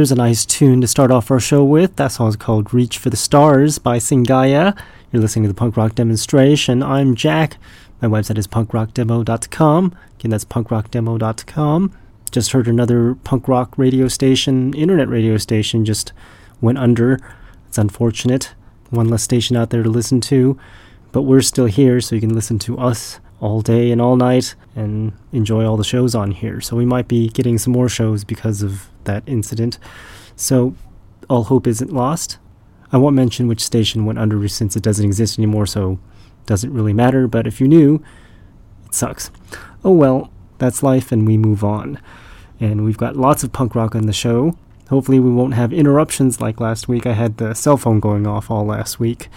There's a nice tune to start off our show with. That song's called Reach for the Stars by Singaya. You're listening to the punk rock demonstration. I'm Jack. My website is punkrockdemo.com. Again, that's punkrockdemo.com. Just heard another punk rock radio station, internet radio station, just went under. It's unfortunate. One less station out there to listen to. But we're still here, so you can listen to us all day and all night and enjoy all the shows on here. So we might be getting some more shows because of that incident. So all hope isn't lost. I won't mention which station went under since it doesn't exist anymore, so doesn't really matter, but if you knew, it sucks. Oh well, that's life and we move on. And we've got lots of punk rock on the show. Hopefully, we won't have interruptions like last week. I had the cell phone going off all last week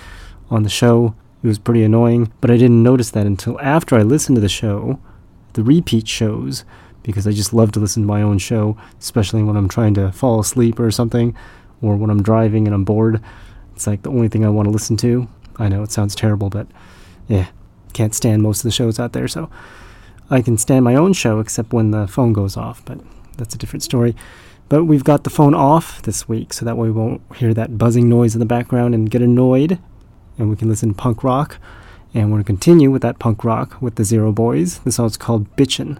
on the show. It was pretty annoying, but I didn't notice that until after I listened to the show, the repeat shows, because I just love to listen to my own show, especially when I'm trying to fall asleep or something, or when I'm driving and I'm bored. It's like the only thing I want to listen to. I know it sounds terrible, but yeah, can't stand most of the shows out there, so I can stand my own show except when the phone goes off, but that's a different story. But we've got the phone off this week, so that way we won't hear that buzzing noise in the background and get annoyed and we can listen to punk rock. And we're going to continue with that punk rock with the Zero Boys. The song's called Bitchin'.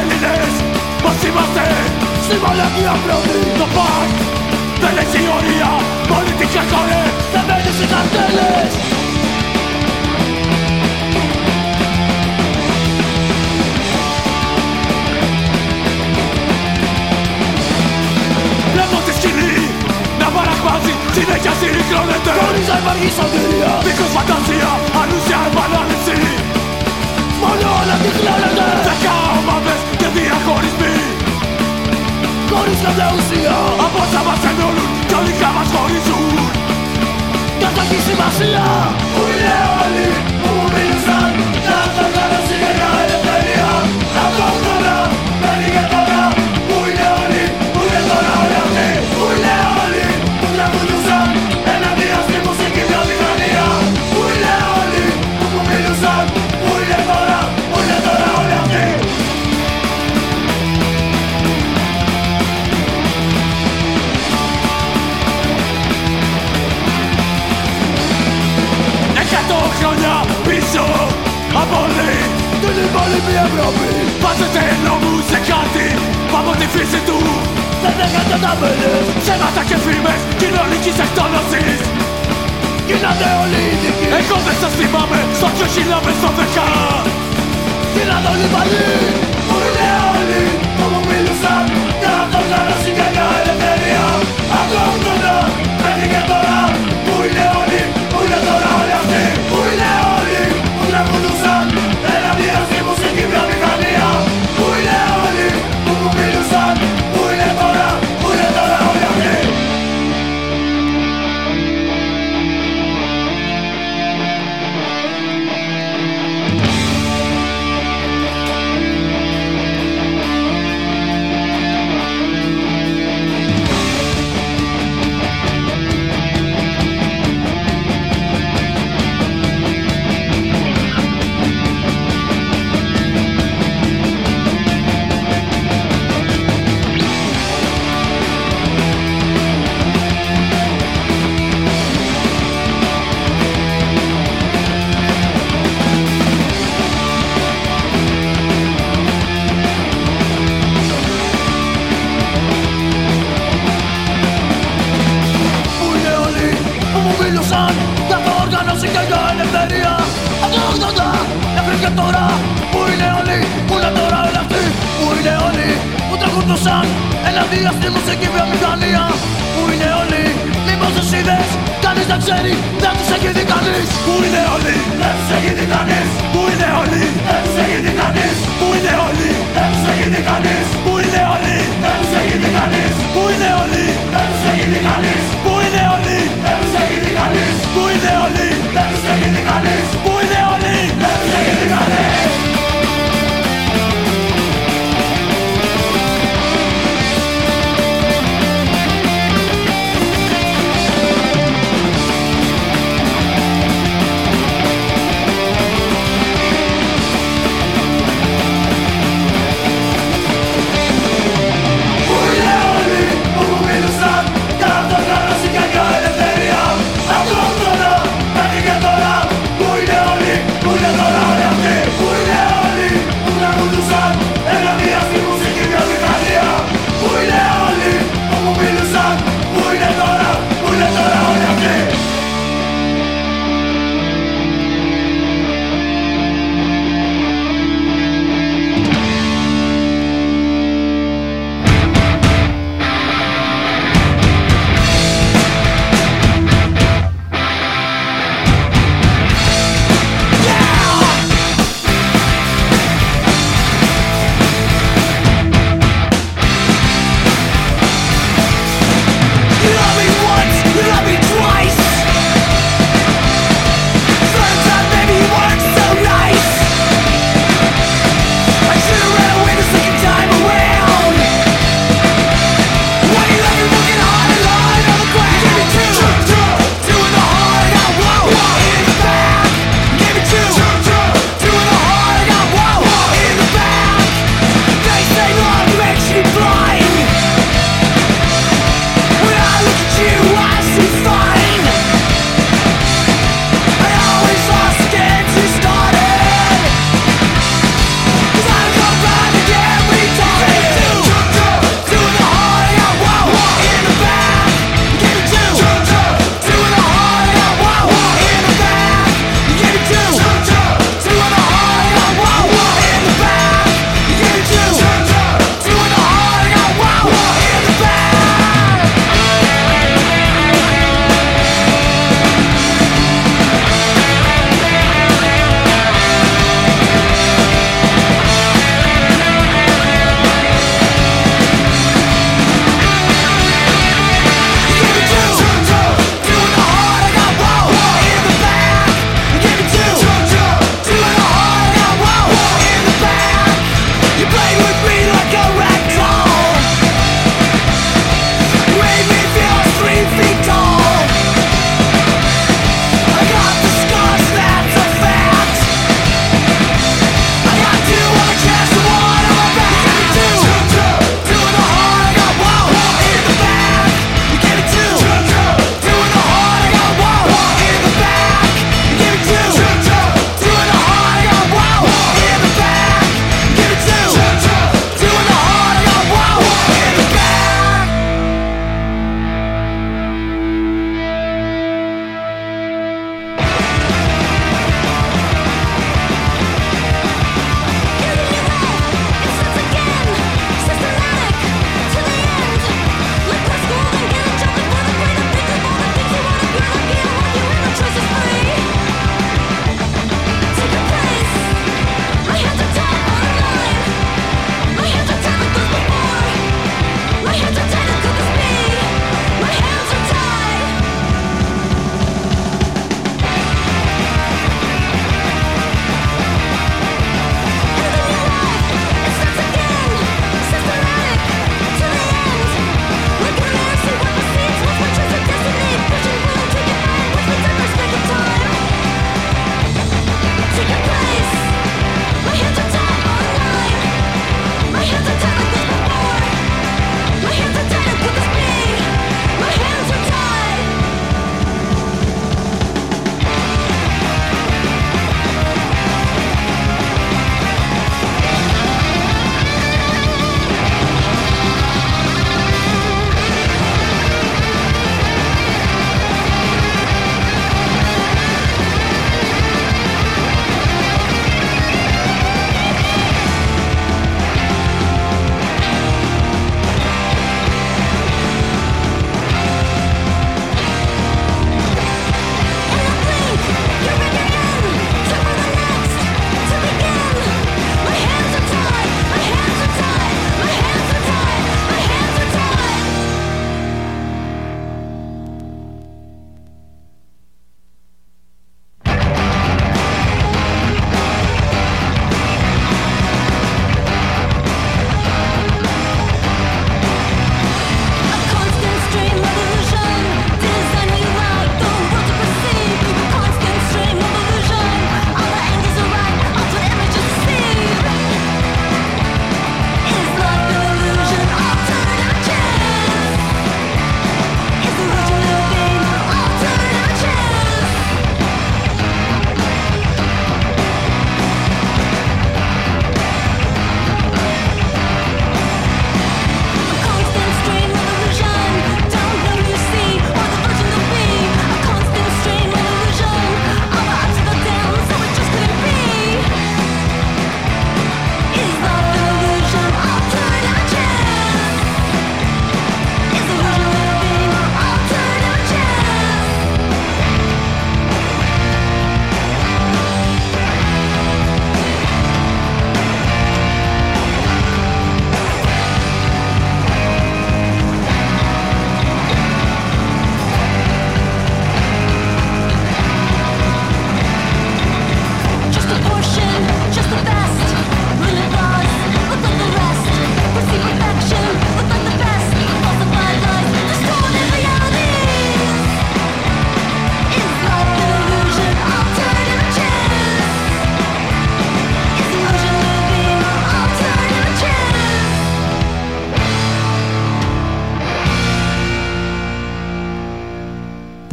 Έλληνες Πως είμαστε Στη μαλακία πρώτη Το ΠΑΚ δεν έχει όρια Πολιτικά κόρε δεν μένει σε καρτέλες παραχμάζει Συνέχεια συρρυκνώνεται Χωρίς να υπάρχει σωτηρία Δίχως φαντασία, ανούσια επανάληψη Μόνο όλα τυχνώνεται Δέκα ομάδες και διαχωρισμοί Χωρίς καμιά ουσία. Από όσα μας ενώνουν κι όλοι μας χωρίζουν Κατά τη σημασία Που είναι όλοι χρόνια πίσω από όλη την υπόλοιπη Ευρώπη. Βάζετε νόμους σε κάτι που από τη φύση του δεν δέχεται τα μέλες Ψέματα και φήμες κοινωνικής εκτόνωσης. Γίνατε όλοι ειδικοί. Εγώ δεν σας θυμάμαι στο 2012 Γίνατε όλοι παλιοί Που είναι όλοι που μου μίλησαν Για να το κάνω συγκεκριά ελευθερία Αγώνα μένει και τώρα. Που είναι όλοι, που είναι τώρα Stop, stop, stop. Το οργάνωση και για ελευθερία Από το 80 μέχρι και τώρα. Πού είναι όλοι που είναι τώρα όλοι αυτοί. Πού είναι όλοι που τραγουδούσαν. Εναντίον στη μουσική βιομηχανία. Πού είναι όλοι μήπως τους είδες Κανείς δεν ξέρει δεν τους έχει δει κανείς. Πού είναι όλοι δεν τους έχει δει κανείς. Πού είναι όλοι δεν τους έχει δει κανείς. Πού είναι όλοι δεν τους έχει δει κανείς. Πού είναι όλοι δεν τους έχει δει κανείς. Πού είναι όλοι δεν τους έχει δει κανείς τους έχει δει κανείς Πού είναι όλοι δεν τους έχει δει κανείς. Πού είναι όλοι δεν τους έχει δει κανείς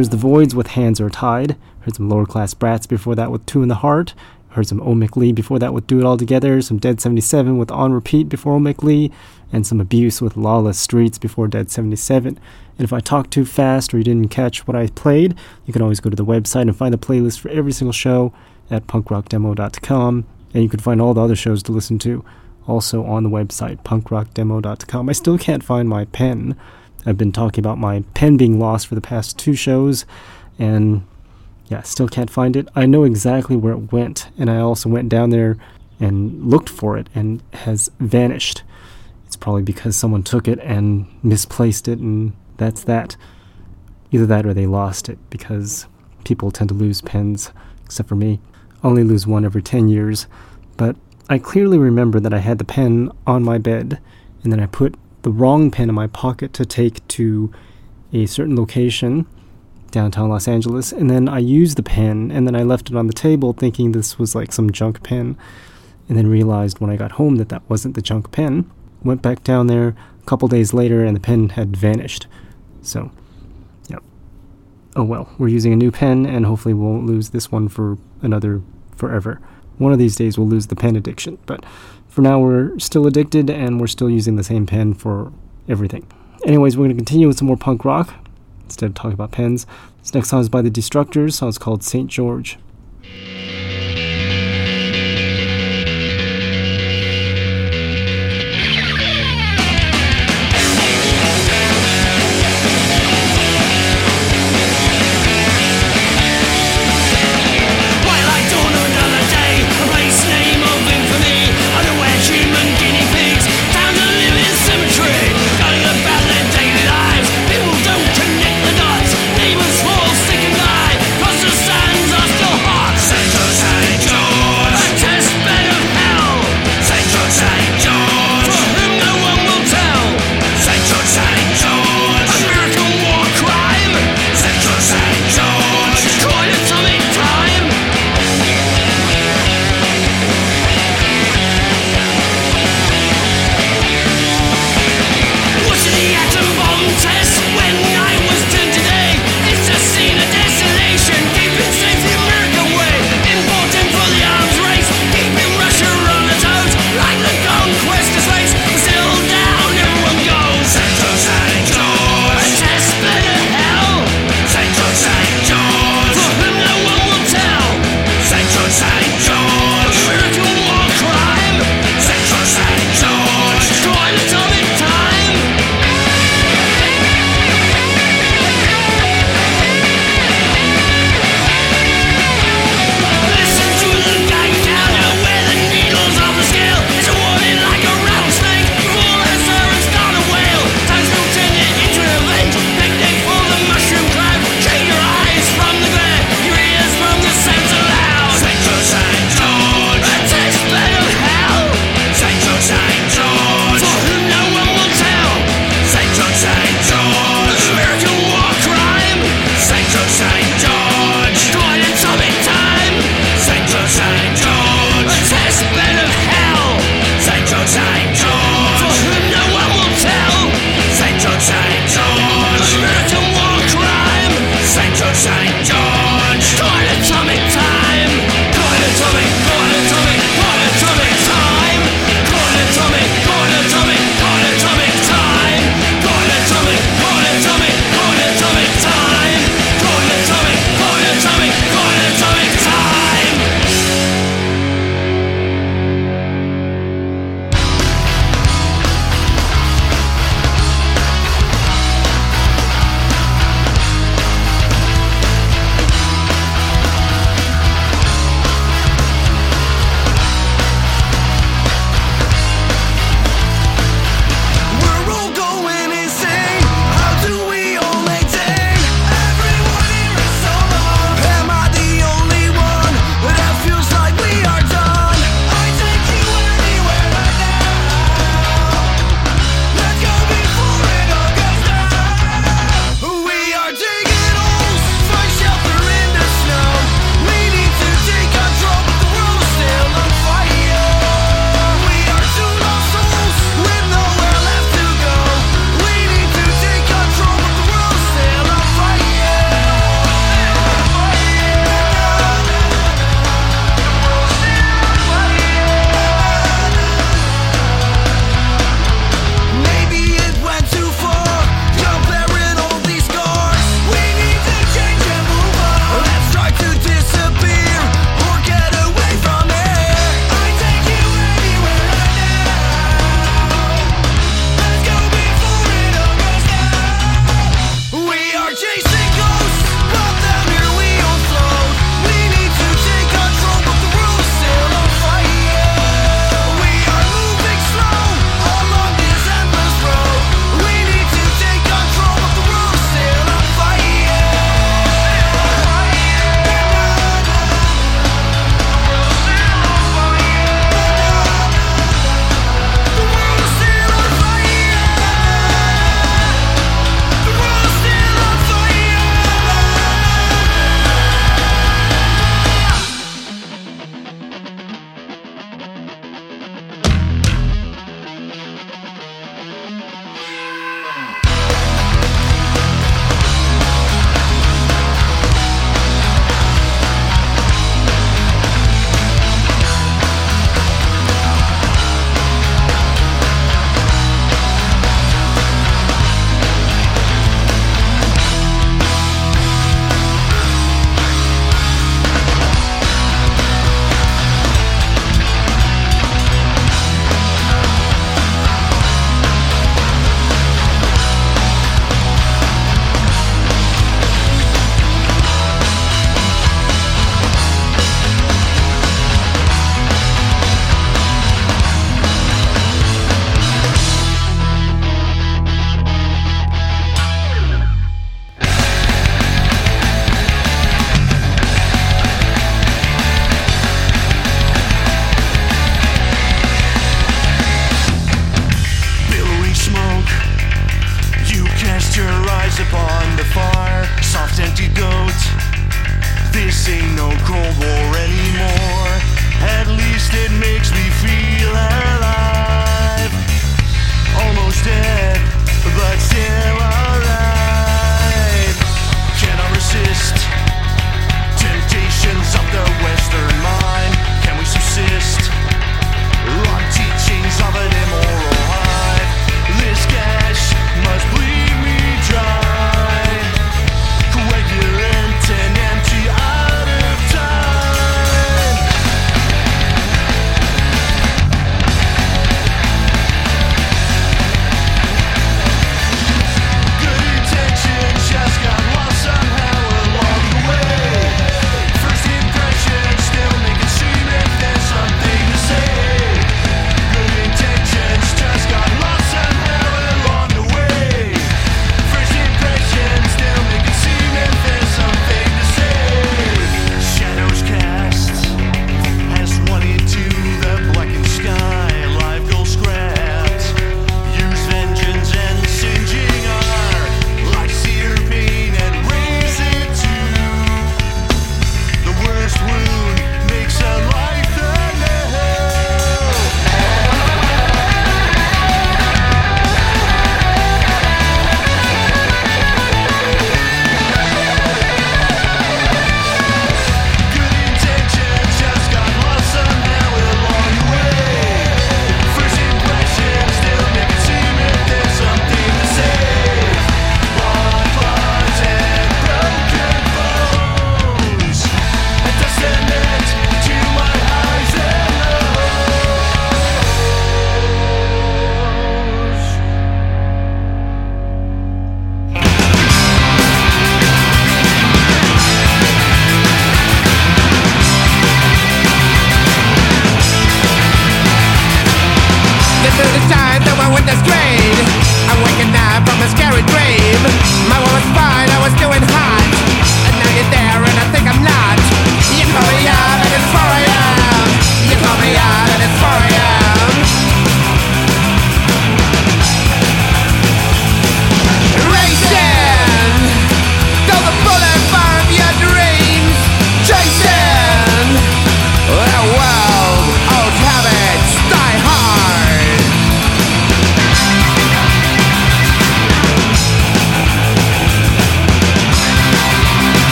There's The Voids with Hands Are Tied. Heard some lower class brats before that with Two in the Heart. Heard some Omic Lee before that with Do It All Together. Some Dead 77 with On Repeat before Omic Lee. And some Abuse with Lawless Streets before Dead 77. And if I talk too fast or you didn't catch what I played, you can always go to the website and find the playlist for every single show at punkrockdemo.com. And you can find all the other shows to listen to also on the website, punkrockdemo.com. I still can't find my pen. I've been talking about my pen being lost for the past two shows, and yeah, still can't find it. I know exactly where it went, and I also went down there and looked for it, and has vanished. It's probably because someone took it and misplaced it, and that's that. Either that or they lost it, because people tend to lose pens, except for me. I only lose one every 10 years, but I clearly remember that I had the pen on my bed, and then I put the wrong pen in my pocket to take to a certain location downtown Los Angeles, and then I used the pen, and then I left it on the table thinking this was like some junk pen, and then realized when I got home that that wasn't the junk pen. Went back down there a couple days later, and the pen had vanished. So, yeah. Oh well, we're using a new pen, and hopefully we won't lose this one for another forever. One of these days we'll lose the pen addiction, but for now we're still addicted and we're still using the same pen for everything. Anyways, we're going to continue with some more punk rock instead of talking about pens. This next song is by the Destructors. Song is called St. George.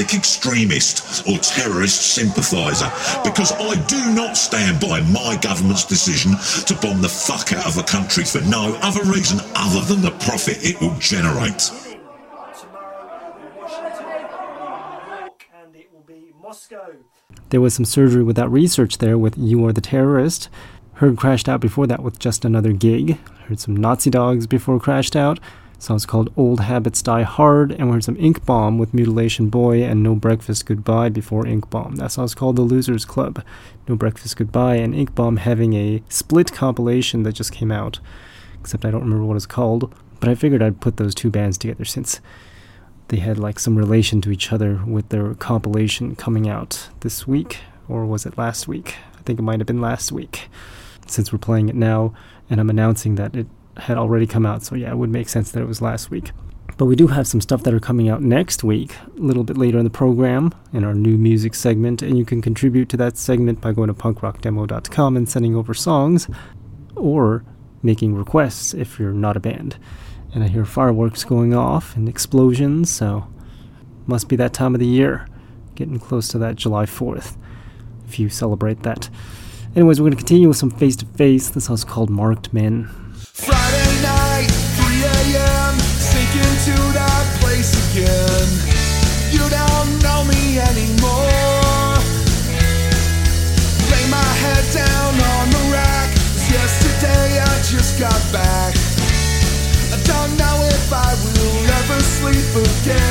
Domestic extremist or terrorist sympathiser oh. because I do not stand by my government's decision to bomb the fuck out of a country for no other reason other than the profit it will generate. and it will be Moscow. There was some surgery without research there with You Are the Terrorist. Heard Crashed Out before that with Just Another Gig. Heard some Nazi Dogs before Crashed Out. Songs called Old Habits Die Hard. And we heard some Ink Bomb with Mutilation Boy and No Breakfast Goodbye before Ink Bomb. That song's called The Losers Club. No Breakfast Goodbye and Ink Bomb having a split compilation that just came out. Except I don't remember what it's called. But I figured I'd put those two bands together since they had like some relation to each other with their compilation coming out this week or was it last week i think it might have been last week since we're playing it now and i'm announcing that it had already come out so yeah it would make sense that it was last week but we do have some stuff that are coming out next week a little bit later in the program in our new music segment and you can contribute to that segment by going to punkrockdemo.com and sending over songs or making requests if you're not a band and I hear fireworks going off and explosions, so must be that time of the year. Getting close to that July 4th, if you celebrate that. Anyways, we're going to continue with some face to face. This house called Marked Men. Friday night, 3 a.m. Sink into that place again. You don't know me anymore. Lay my head down on the rack. 'cause Yesterday I just got back. I don't know if I will ever sleep again.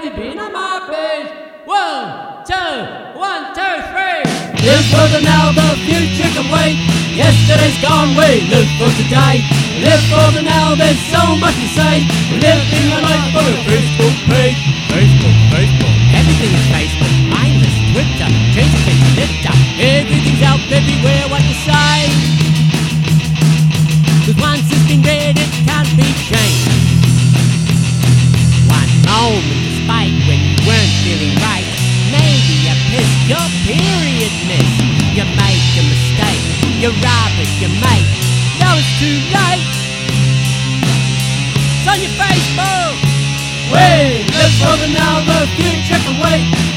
Already been on my page. One, two, one, two, three. Live for the now, the future can wait. Yesterday's gone, we live for today. Live for the now, there's so much to say. We're living a life for a Facebook page. Facebook, Facebook. Everything is Facebook. Mindless, Twitter, Twitter, Twitter. Everything's out everywhere, what you say. Feeling right. Maybe you pissed your period miss. You make a mistake. You robbed your mate. Now it's too late. It's on your Facebook. Wait, live for the now, the future can wait.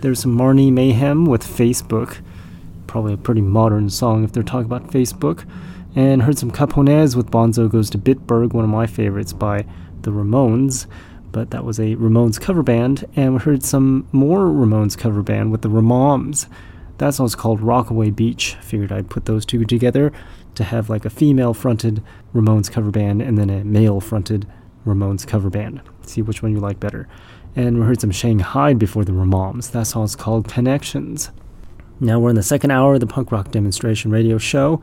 There's some Marnie Mayhem with Facebook. Probably a pretty modern song if they're talking about Facebook. And heard some Capones with Bonzo Goes to Bitburg, one of my favorites by the Ramones. But that was a Ramones cover band. And we heard some more Ramones cover band with the Ramoms. That song's called Rockaway Beach. Figured I'd put those two together to have like a female fronted Ramones cover band and then a male fronted Ramones cover band. See which one you like better. And we heard some Shanghai before the Ramones. That song's called Connections. Now we're in the second hour of the punk rock demonstration radio show,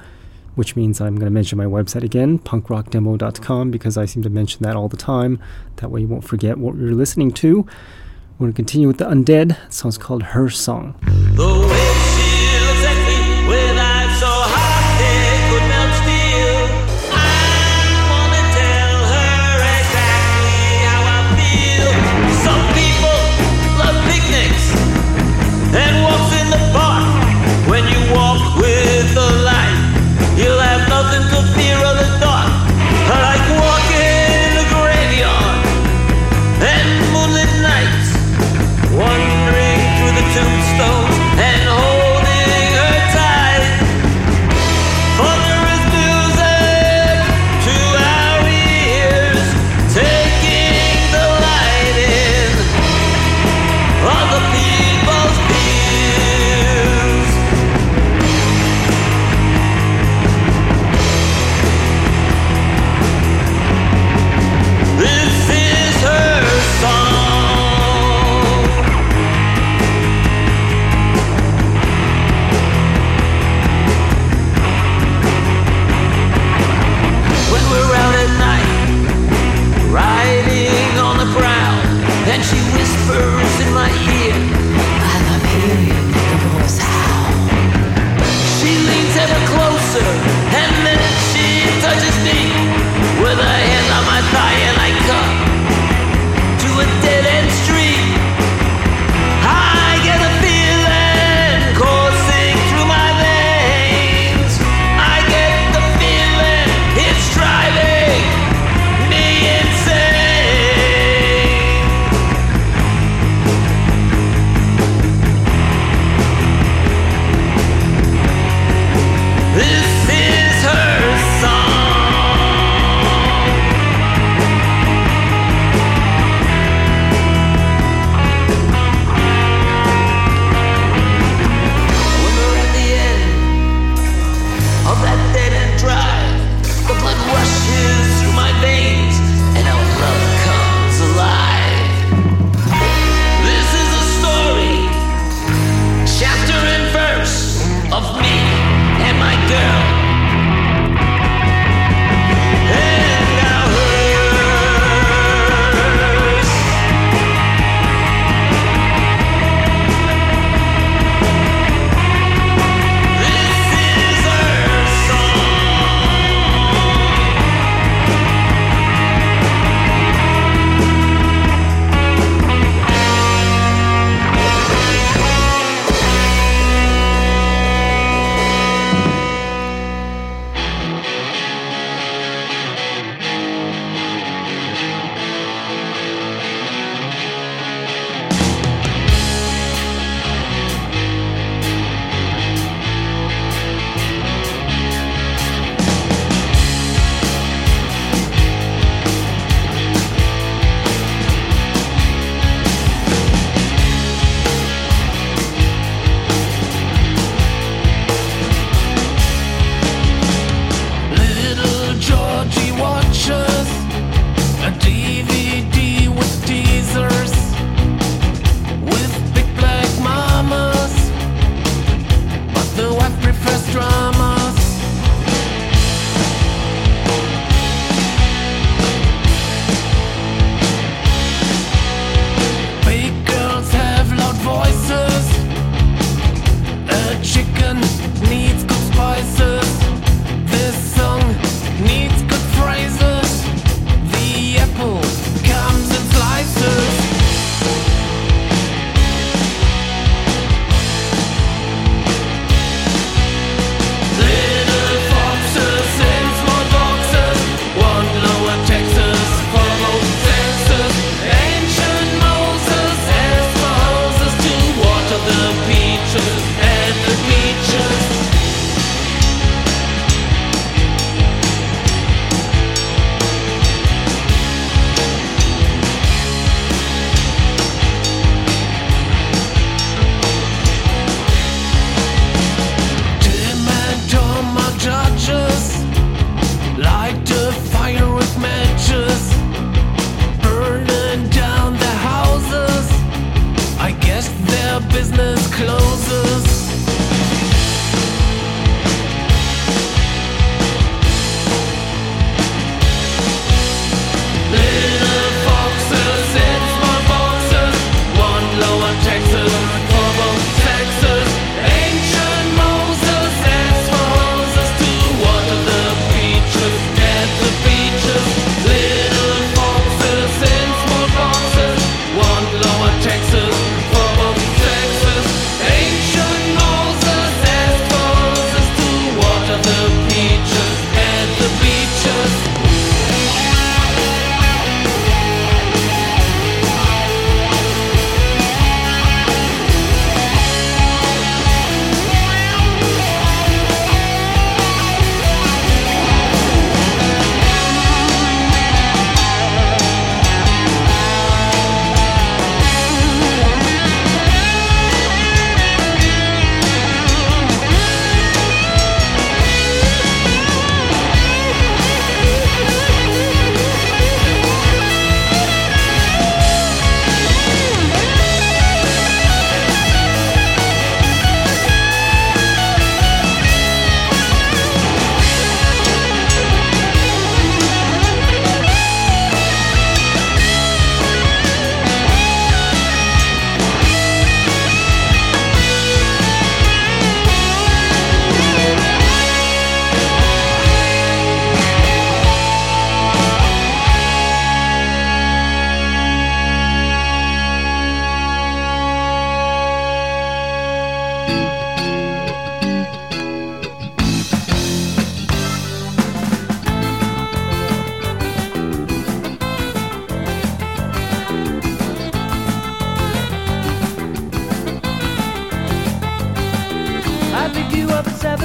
which means I'm going to mention my website again, punkrockdemo.com, because I seem to mention that all the time. That way you won't forget what you're listening to. We're going to continue with the Undead. The song's called Her Song.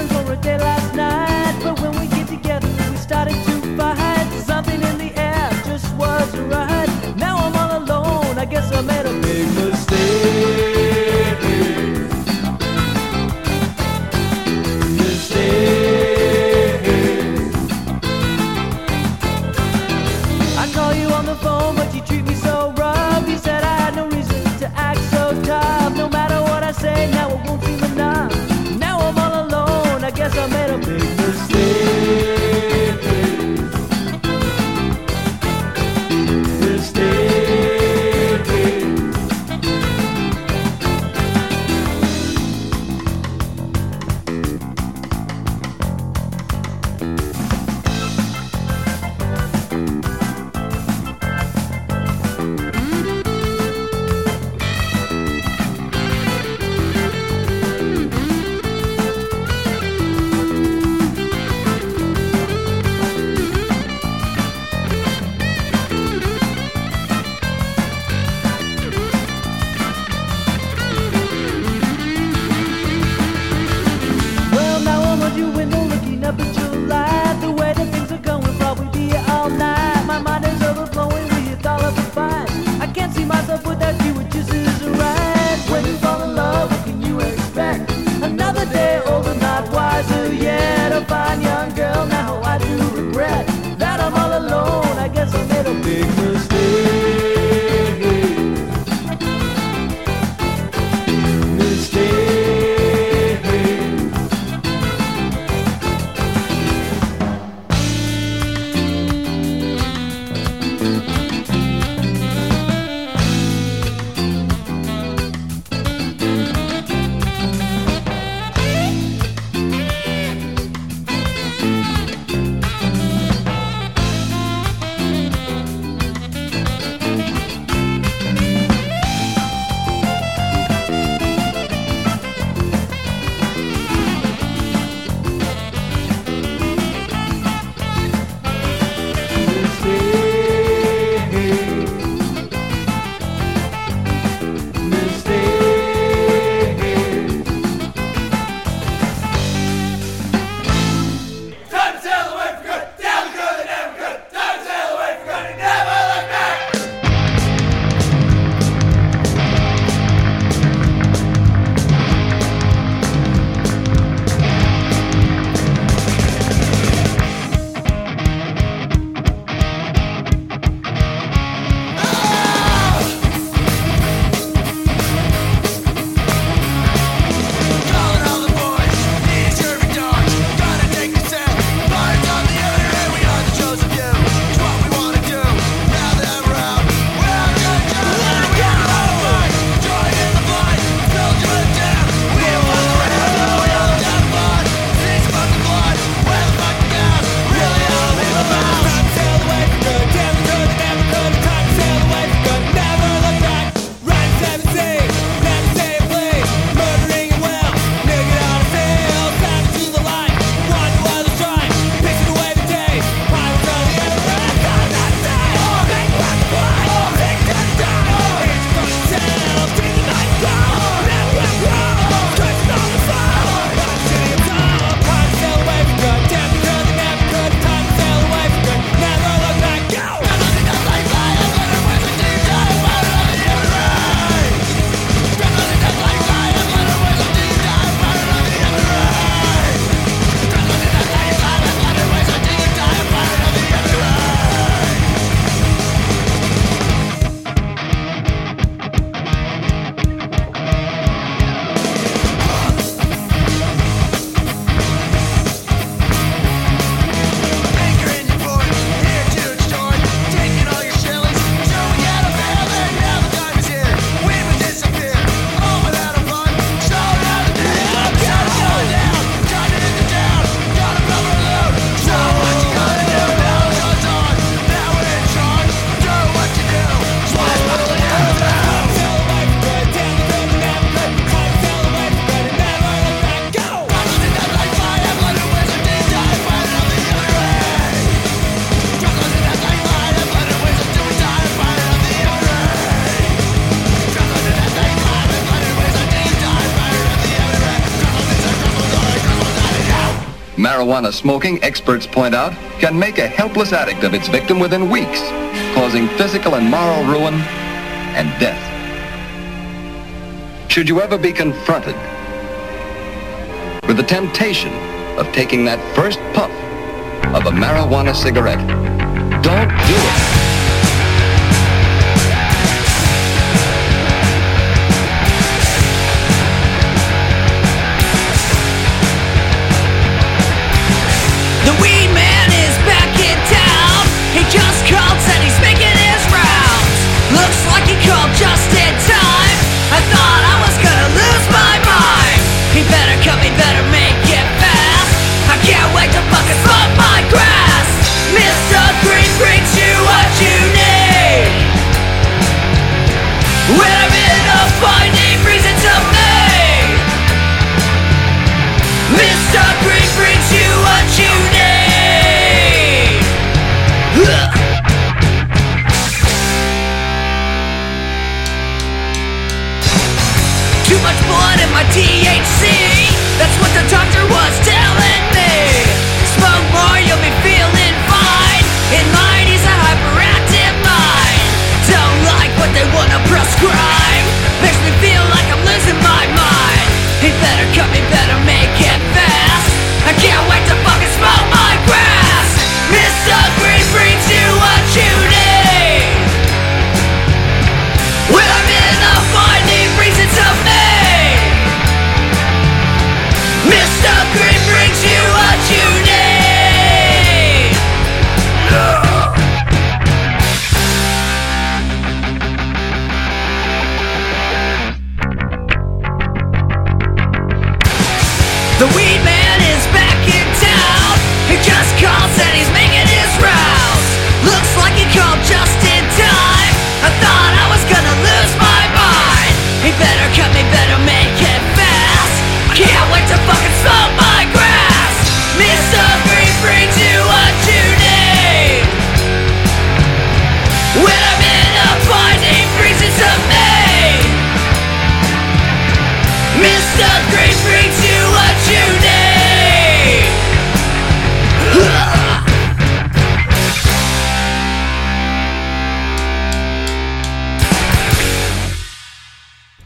For a day last night, made a big Marijuana smoking, experts point out, can make a helpless addict of its victim within weeks, causing physical and moral ruin and death. Should you ever be confronted with the temptation of taking that first puff of a marijuana cigarette, don't do it. He better cut me, better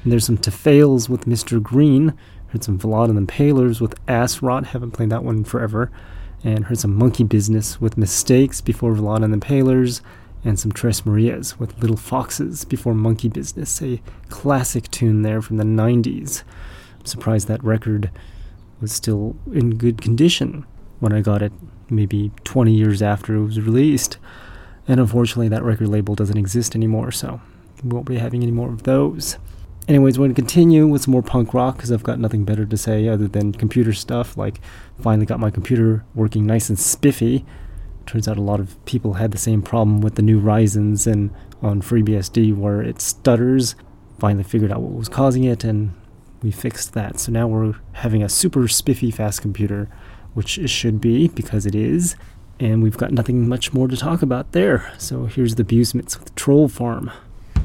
There's some Tefales with Mr. Green. Heard some Vlad and the Palers with Ass Rot. Haven't played that one forever. And heard some Monkey Business with Mistakes before Vlad and the Palers. And some Tres Marias with Little Foxes before Monkey Business. A classic tune there from the 90s. I'm surprised that record was still in good condition when I got it, maybe 20 years after it was released. And unfortunately, that record label doesn't exist anymore, so we won't be having any more of those. Anyways, we're going to continue with some more punk rock because I've got nothing better to say other than computer stuff. Like, finally got my computer working nice and spiffy. Turns out a lot of people had the same problem with the new Ryzens and on FreeBSD where it stutters. Finally figured out what was causing it and we fixed that. So now we're having a super spiffy fast computer, which it should be because it is. And we've got nothing much more to talk about there. So here's the Busements with Troll Farm.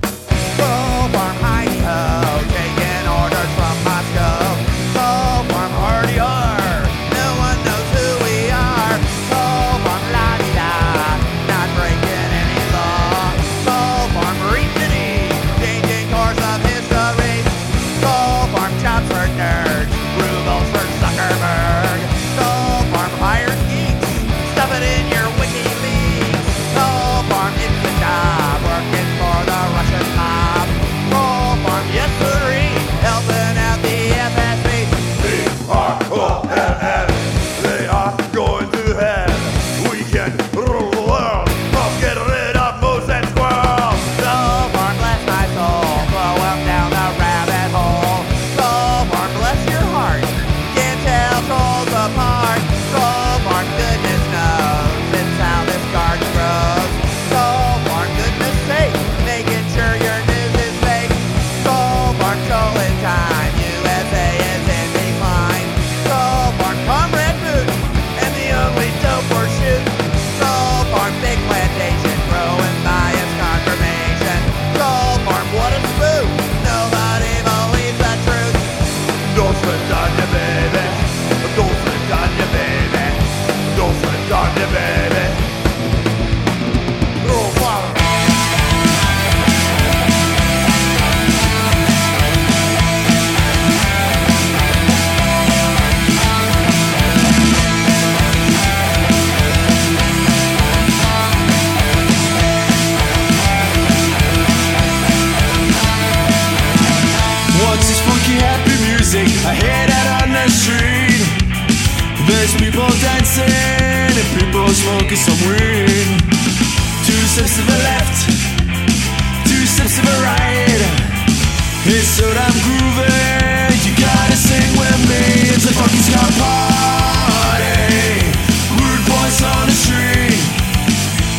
Troll Farm bro smoking some weed. Two steps to the left, two steps to the right. It's so damn groovy. You gotta sing with me. It's a fucking ska party. Rude boys on the street.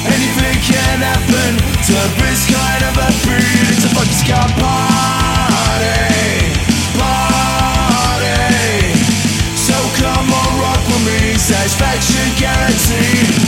Anything can happen to this kind of a beat. It's a fucking ska party. satisfaction guaranteed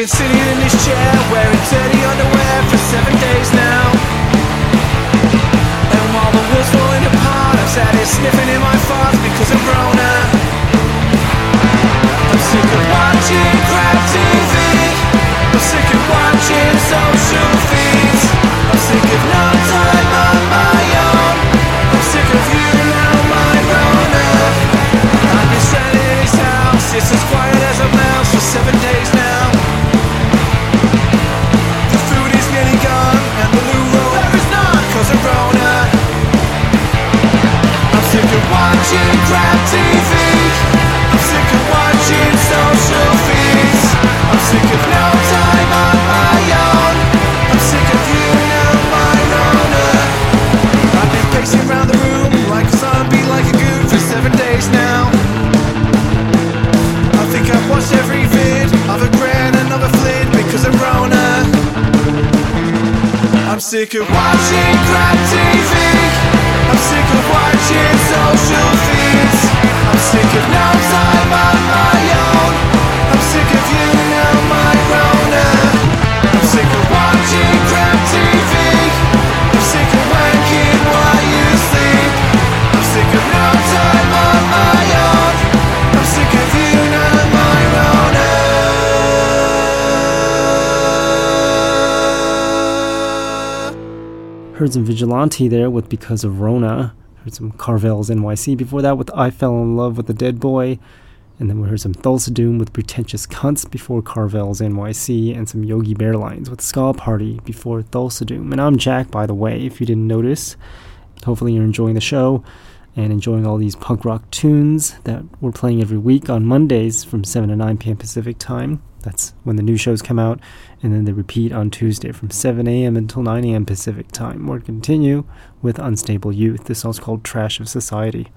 been sitting in this chair wearing dirty underwear for seven days now. And while the world's falling apart, I've sat here sniffing in my farts because of Rona. I'm sick of watching crap TV. I'm sick of watching social feeds. I'm sick of no time on my own. I'm sick of you now, my Rona. I've been stranded in his house. It's as quiet as a mouse watching crap TV. I'm sick of watching social feeds. I'm sick of sick of watching crap TV. I'm sick of watching social feeds. I'm sick of no time on my Heard some Vigilante there with Because of Rona. Heard some Carvel's NYC before that with I Fell in Love with a Dead Boy. And then we heard some Thulsa Doom with Pretentious Cunts before Carvel's NYC. And some Yogi Bear Lines with Ska Party before Thulsa Doom. And I'm Jack, by the way, if you didn't notice. Hopefully you're enjoying the show and enjoying all these punk rock tunes that we're playing every week on Mondays from 7 to 9 p.m. Pacific time. That's when the new shows come out, and then they repeat on Tuesday from 7 a.m. until 9 a.m. Pacific time. We're continue with Unstable Youth. This song's called Trash of Society.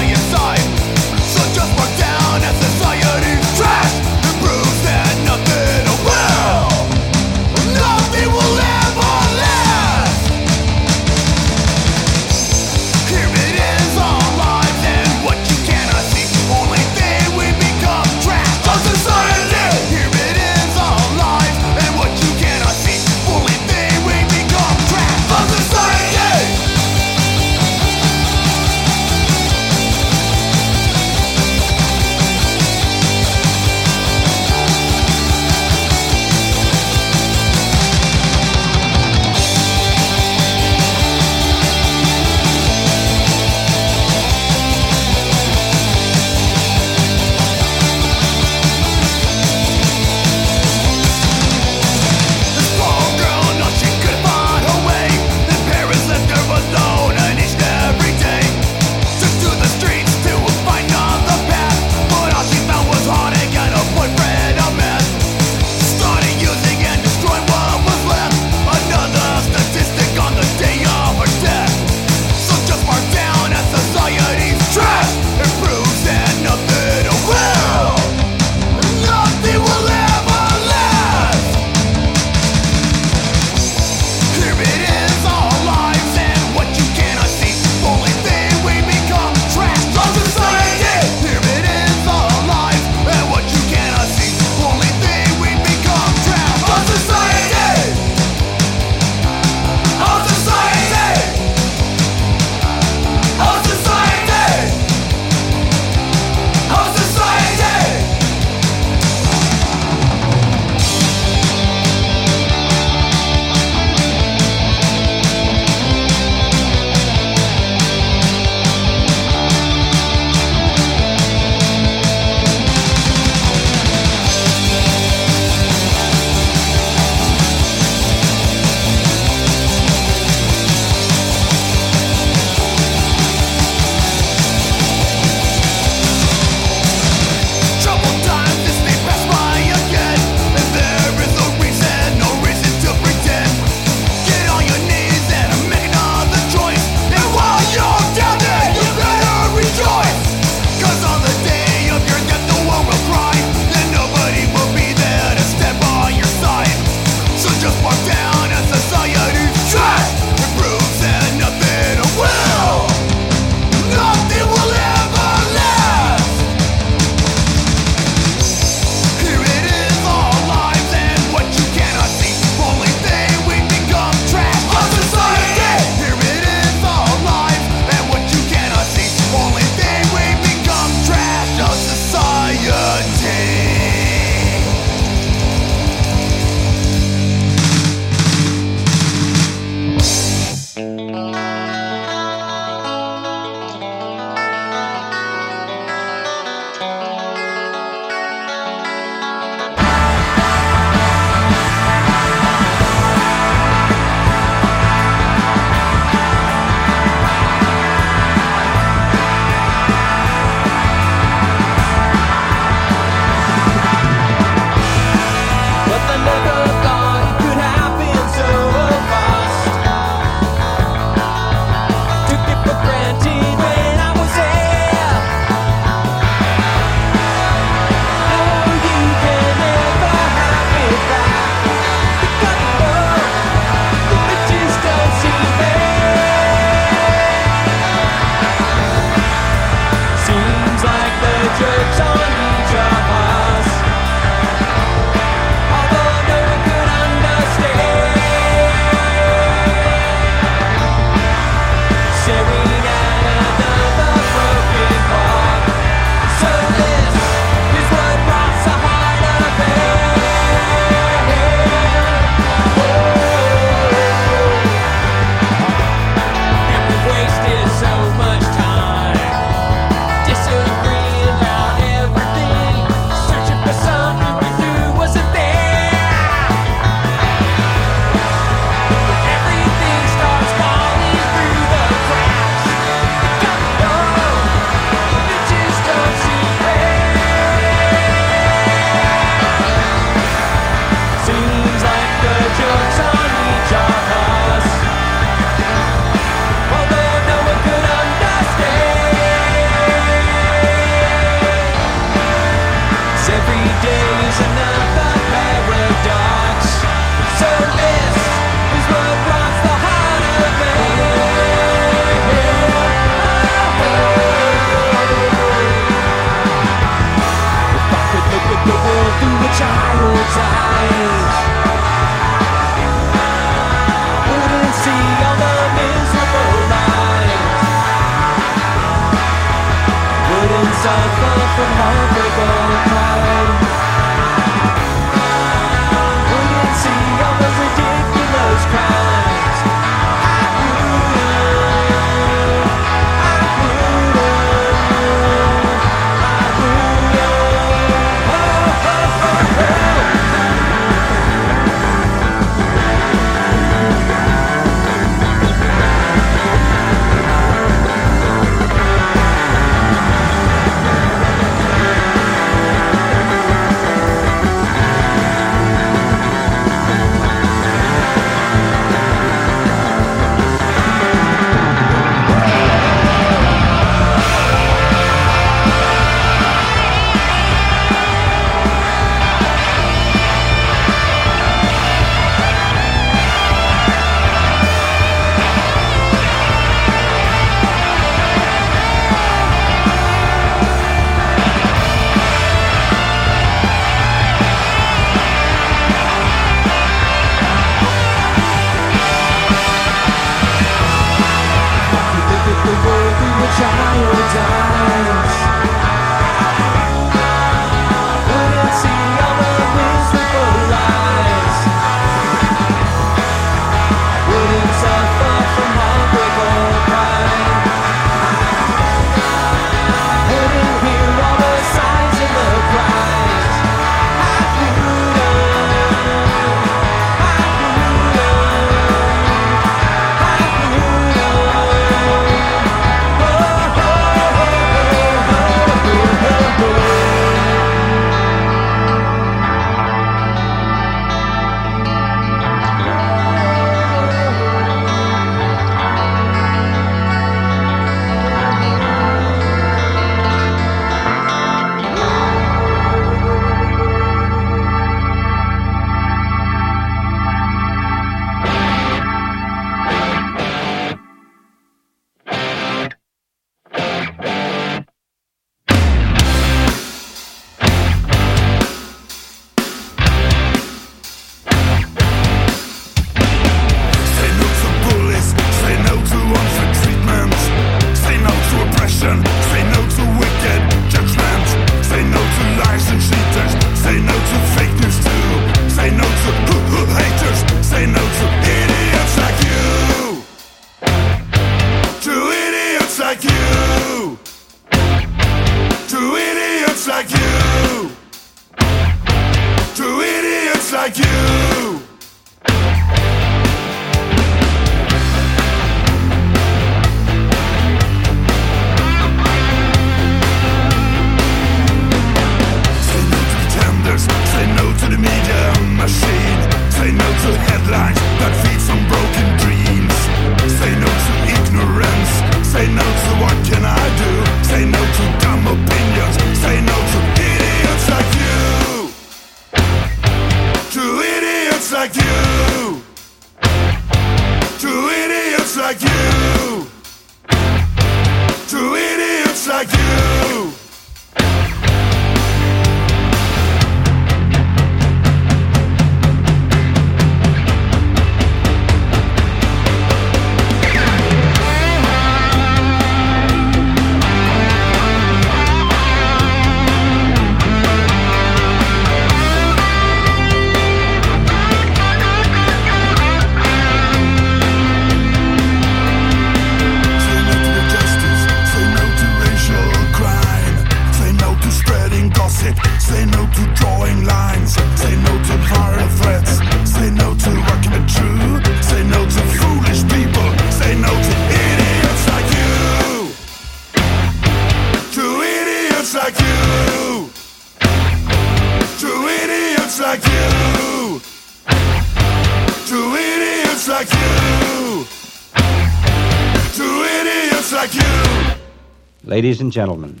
Ladies and gentlemen,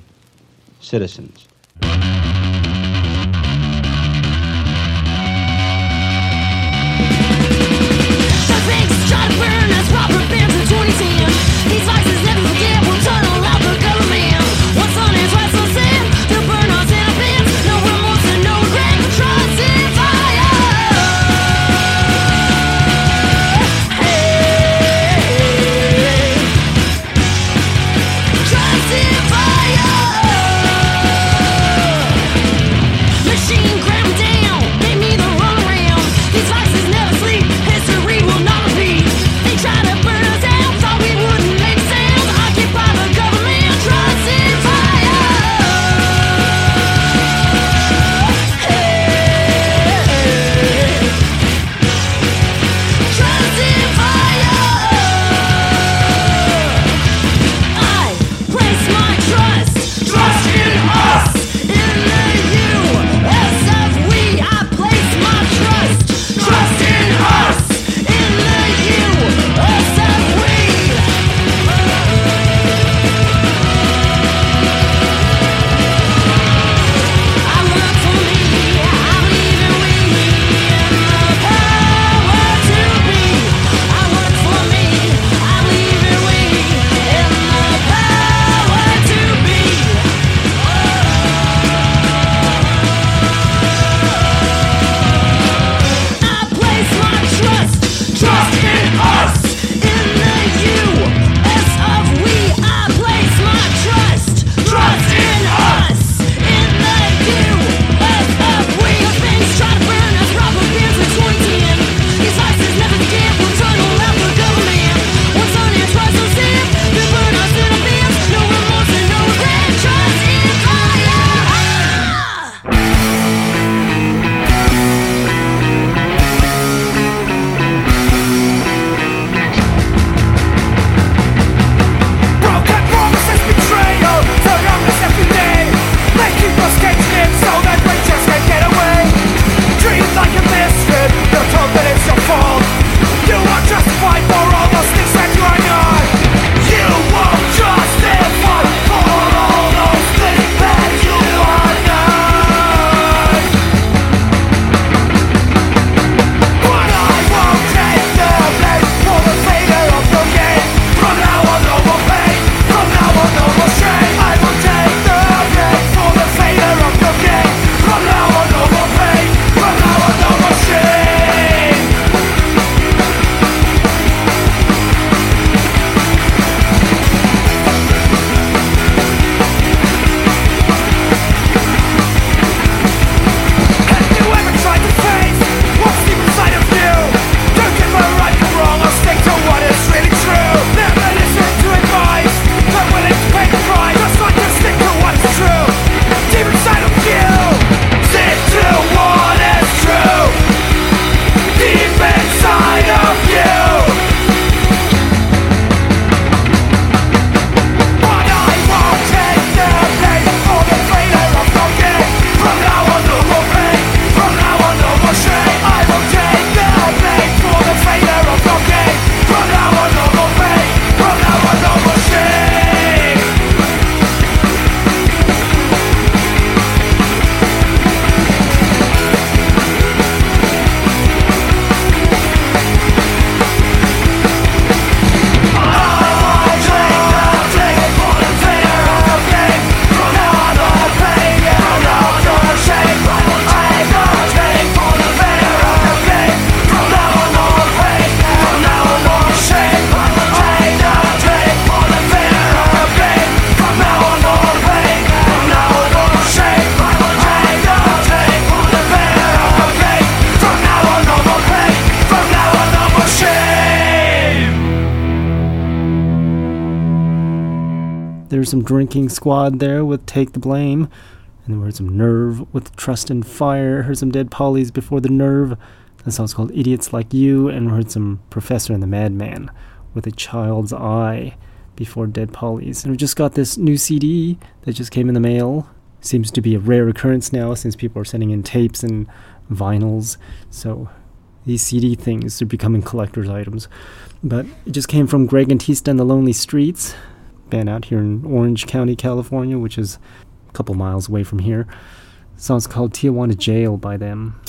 citizens, Some Drinking Squad there with Take the Blame. And then we heard some Nerve with Trust and Fire. Heard some Dead Pollies before the Nerve. That song's called Idiots Like You. And we heard some Professor and the Madman with A Child's Eye before Dead Pollies. And we just got this new CD that just came in the mail. Seems to be a rare occurrence now since people are sending in tapes and vinyls. So these CD things are becoming collector's items. But it just came from Greg and Antista and the Lonely Streets, band out here in Orange County, California, which is a couple miles away from here. The song's called Tijuana Jail by them.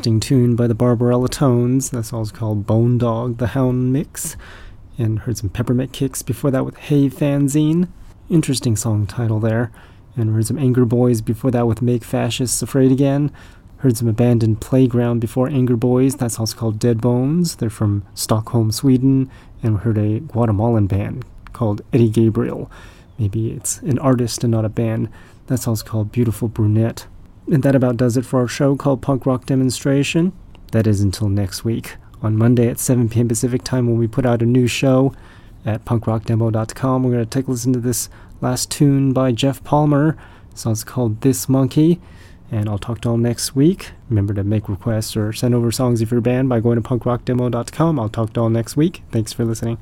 interesting tune by the Barbarella Tones. That song's called Bone Dog, the Hound Mix. And heard some Peppermint Kicks before that with Hey Fanzine. Interesting song title there. And heard some Anger Boys before that with Make Fascists Afraid Again. Heard some Abandoned Playground before Anger Boys. That song's called Dead Bones. They're from Stockholm, Sweden. And we heard a Guatemalan band called Eddie Gabriel. Maybe it's an artist and not a band. That song's called Beautiful Brunette. And that about does it for our show called Punk Rock Demonstration. That is until next week. On Monday at 7 p.m. Pacific time, when we put out a new show at punkrockdemo.com, we're going to take a listen to this last tune by Jeff Palmer. So song's called This Monkey. And I'll talk to all next week. Remember to make requests or send over songs if you're banned by going to punkrockdemo.com. I'll talk to all next week. Thanks for listening.